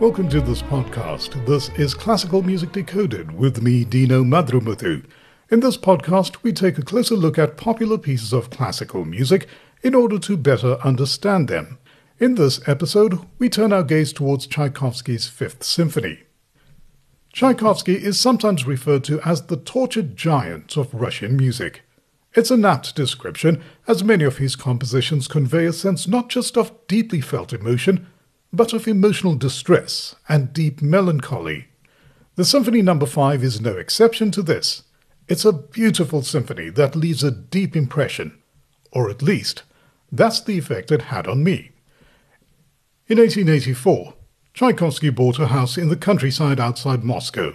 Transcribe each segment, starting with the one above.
Welcome to this podcast. This is Classical Music Decoded with me, Dino Madrumuthu. In this podcast, we take a closer look at popular pieces of classical music in order to better understand them. In this episode, we turn our gaze towards Tchaikovsky's Fifth Symphony. Tchaikovsky is sometimes referred to as the tortured giant of Russian music. It's an apt description, as many of his compositions convey a sense not just of deeply felt emotion, but of emotional distress and deep melancholy. The Symphony No. 5 is no exception to this. It's a beautiful symphony that leaves a deep impression, or at least, that's the effect it had on me. In 1884, Tchaikovsky bought a house in the countryside outside Moscow.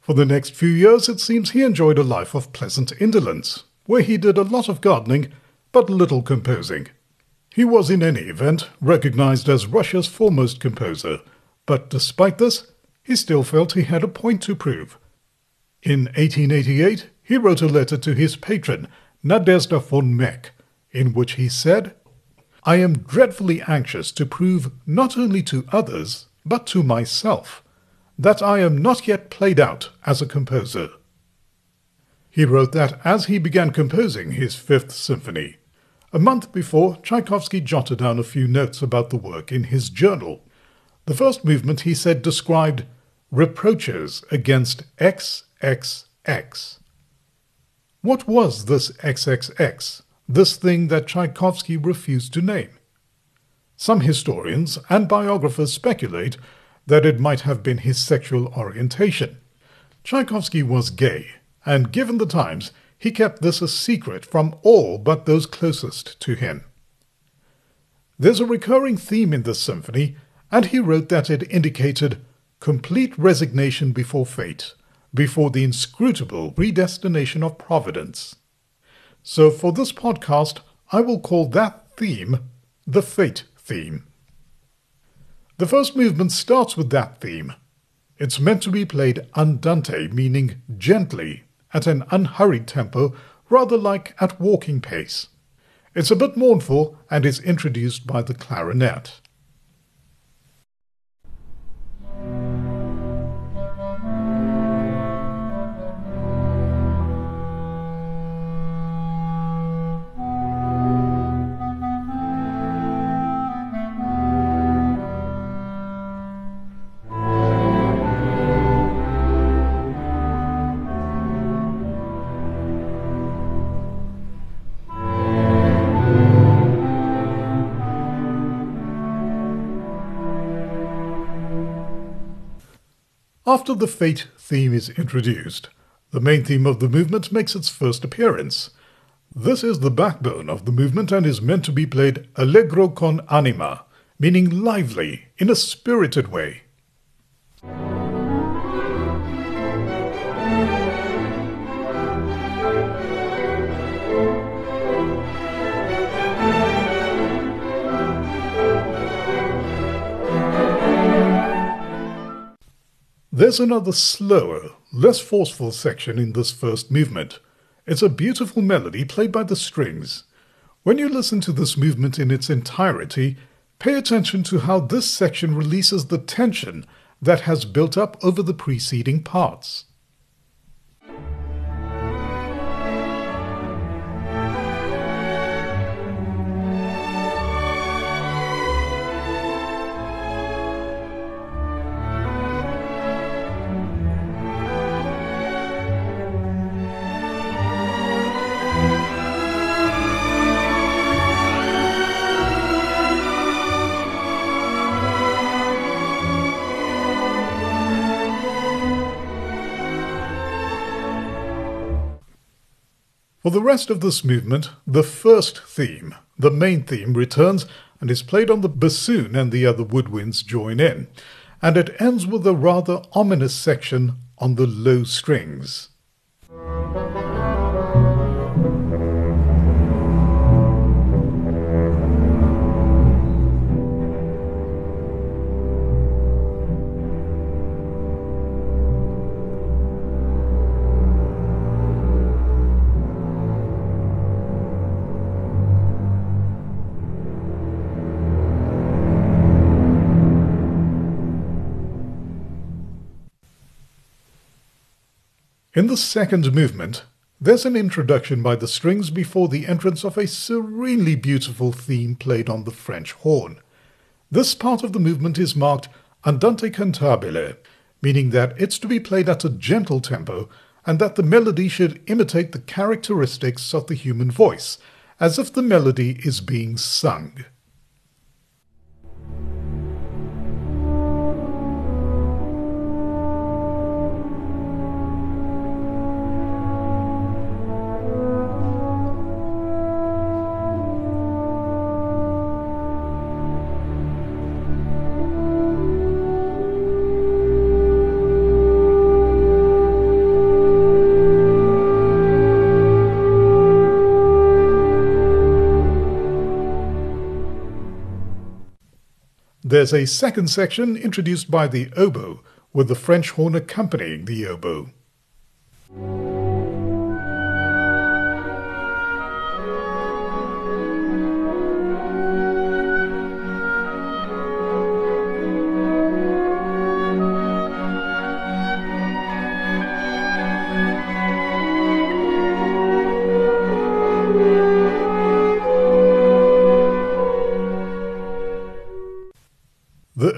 For the next few years, it seems he enjoyed a life of pleasant indolence, where he did a lot of gardening, but little composing. He was, in any event, recognized as Russia's foremost composer, but despite this, he still felt he had a point to prove. In 1888, he wrote a letter to his patron, Nadezhda von Meck, in which he said, I am dreadfully anxious to prove not only to others, but to myself, that I am not yet played out as a composer. He wrote that as he began composing his Fifth Symphony. A month before, Tchaikovsky jotted down a few notes about the work in his journal. The first movement, he said, described reproaches against XXX. What was this XXX? this thing that Tchaikovsky refused to name. Some historians and biographers speculate that it might have been his sexual orientation. Tchaikovsky was gay, and given the times, he kept this a secret from all but those closest to him. There's a recurring theme in this symphony, and he wrote that it indicated complete resignation before fate, before the inscrutable predestination of Providence. So for this podcast, I will call that theme the Fate theme. The first movement starts with that theme. It's meant to be played andante, meaning gently, at an unhurried tempo, rather like at walking pace. It's a bit mournful and is introduced by the clarinet. After the Fate theme is introduced, the main theme of the movement makes its first appearance. This is the backbone of the movement and is meant to be played allegro con anima, meaning lively, in a spirited way. There's another slower, less forceful section in this first movement. It's a beautiful melody played by the strings. When you listen to this movement in its entirety, pay attention to how this section releases the tension that has built up over the preceding parts. For the rest of this movement, the first theme, the main theme, returns and is played on the bassoon and the other woodwinds join in, and it ends with a rather ominous section on the low strings. In the second movement, there's an introduction by the strings before the entrance of a serenely beautiful theme played on the French horn. This part of the movement is marked andante cantabile, meaning that it's to be played at a gentle tempo and that the melody should imitate the characteristics of the human voice, as if the melody is being sung. There's a second section introduced by the oboe, with the French horn accompanying the oboe.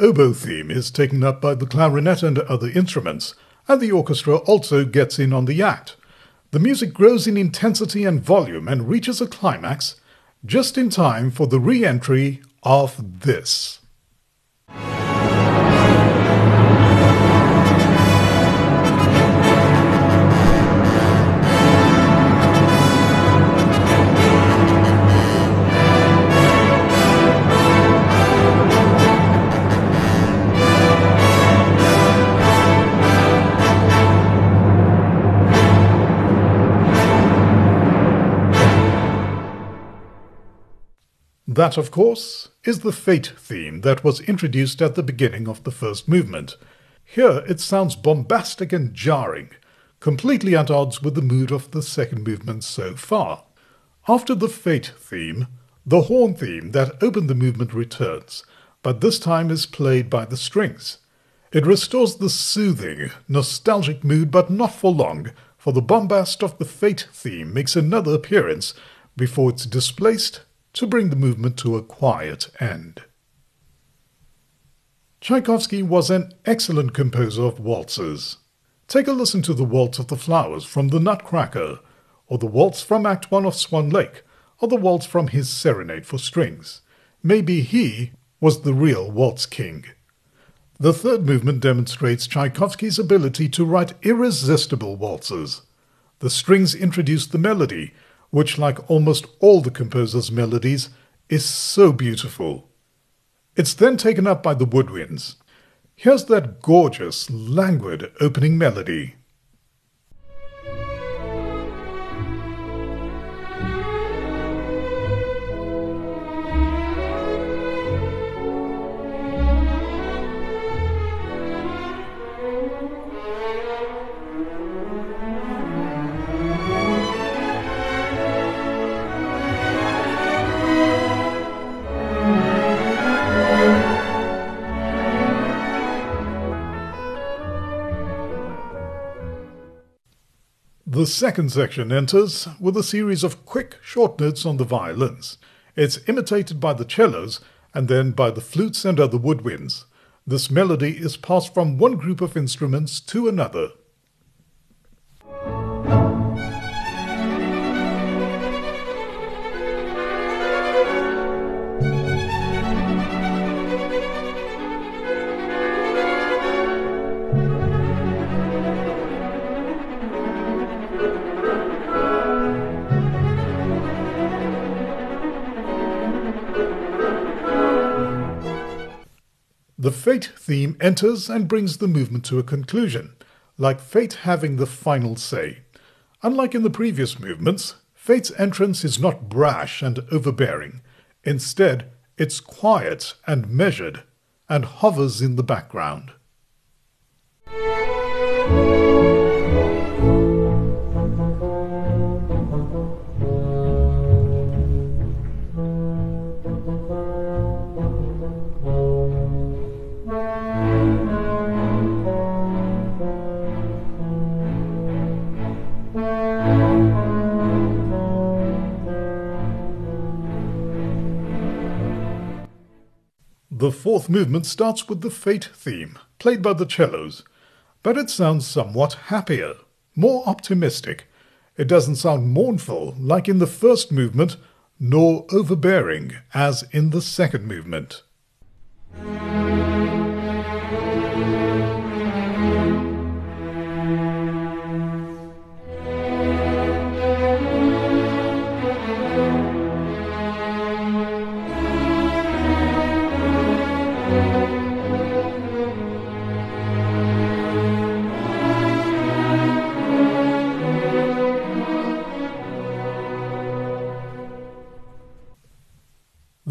Oboe theme is taken up by the clarinet and other instruments, and the orchestra also gets in on the act. The music grows in intensity and volume and reaches a climax just in time for the re entry of this. That, of course, is the Fate theme that was introduced at the beginning of the first movement. Here it sounds bombastic and jarring, completely at odds with the mood of the second movement so far. After the Fate theme, the horn theme that opened the movement returns, but this time is played by the strings. It restores the soothing, nostalgic mood, but not for long, for the bombast of the Fate theme makes another appearance before it's displaced to bring the movement to a quiet end. Tchaikovsky was an excellent composer of waltzes. Take a listen to the Waltz of the Flowers from The Nutcracker, or the Waltz from Act 1 of Swan Lake, or the Waltz from his Serenade for Strings. Maybe he was the real waltz king. The third movement demonstrates Tchaikovsky's ability to write irresistible waltzes. The strings introduce the melody, which, like almost all the composer's melodies, is so beautiful. It's then taken up by the woodwinds. Here's that gorgeous, languid opening melody. The second section enters with a series of quick, short notes on the violins. It's imitated by the cellos and then by the flutes and other woodwinds. This melody is passed from one group of instruments to another. The Fate theme enters and brings the movement to a conclusion, like Fate having the final say. Unlike in the previous movements, Fate's entrance is not brash and overbearing. Instead, it's quiet and measured, and hovers in the background. Fourth movement starts with the Fate theme, played by the cellos, but it sounds somewhat happier, more optimistic. It doesn't sound mournful like in the first movement, nor overbearing as in the second movement.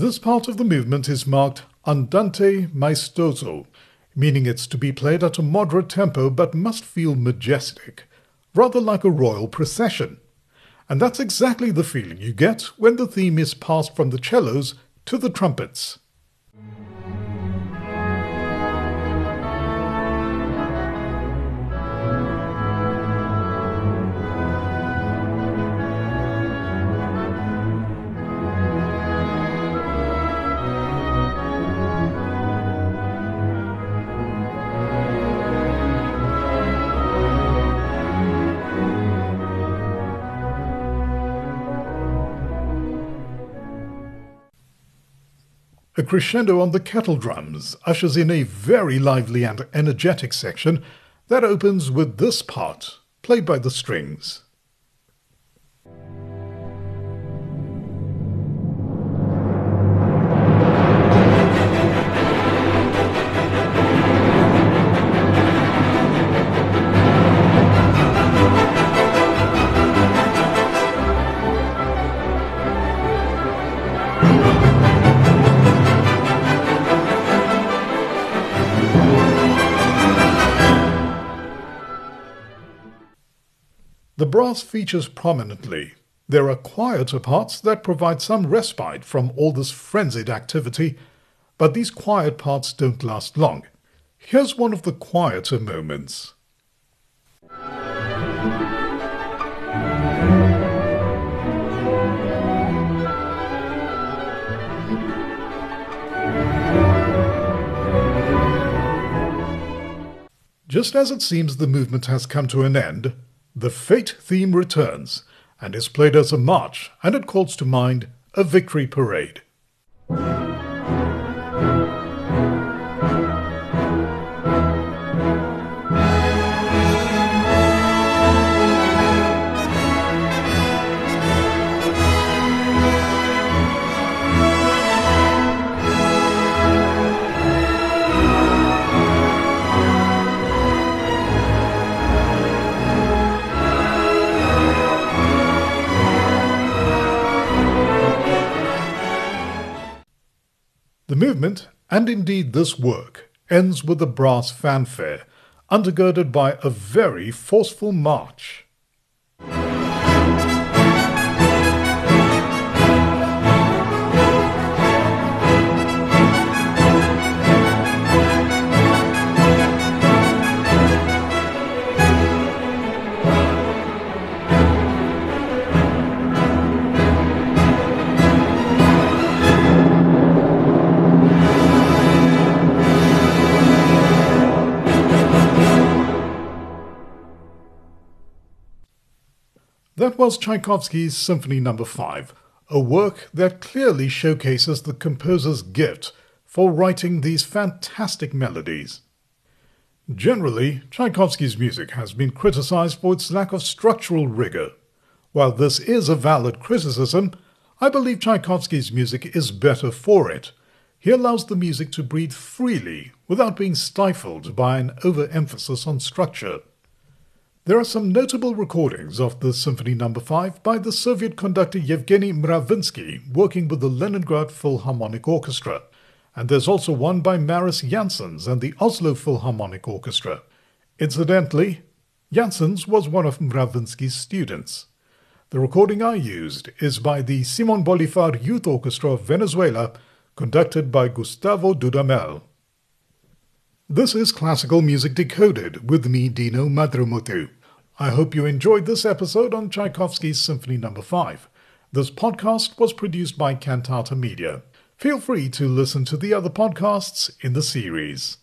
This part of the movement is marked andante maestoso, meaning it's to be played at a moderate tempo but must feel majestic, rather like a royal procession. And that's exactly the feeling you get when the theme is passed from the cellos to the trumpets. A crescendo on the kettle drums ushers in a very lively and energetic section that opens with this part, played by the strings. Brass features prominently. There are quieter parts that provide some respite from all this frenzied activity, but these quiet parts don't last long. Here's one of the quieter moments. Just as it seems the movement has come to an end, the Fate theme returns and is played as a march, and it calls to mind a victory parade. The movement, and indeed this work, ends with a brass fanfare, undergirded by a very forceful march. That was Tchaikovsky's Symphony No. 5, a work that clearly showcases the composer's gift for writing these fantastic melodies. Generally, Tchaikovsky's music has been criticized for its lack of structural rigor. While this is a valid criticism, I believe Tchaikovsky's music is better for it. He allows the music to breathe freely without being stifled by an overemphasis on structure. There are some notable recordings of the Symphony No. 5 by the Soviet conductor Yevgeny Mravinsky working with the Leningrad Philharmonic Orchestra, and there's also one by Mariss Jansons and the Oslo Philharmonic Orchestra. Incidentally, Jansons was one of Mravinsky's students. The recording I used is by the Simon Bolivar Youth Orchestra of Venezuela, conducted by Gustavo Dudamel. This is Classical Music Decoded with me, Dino Madrumutu. I hope you enjoyed this episode on Tchaikovsky's Symphony No. 5. This podcast was produced by Cantata Media. Feel free to listen to the other podcasts in the series.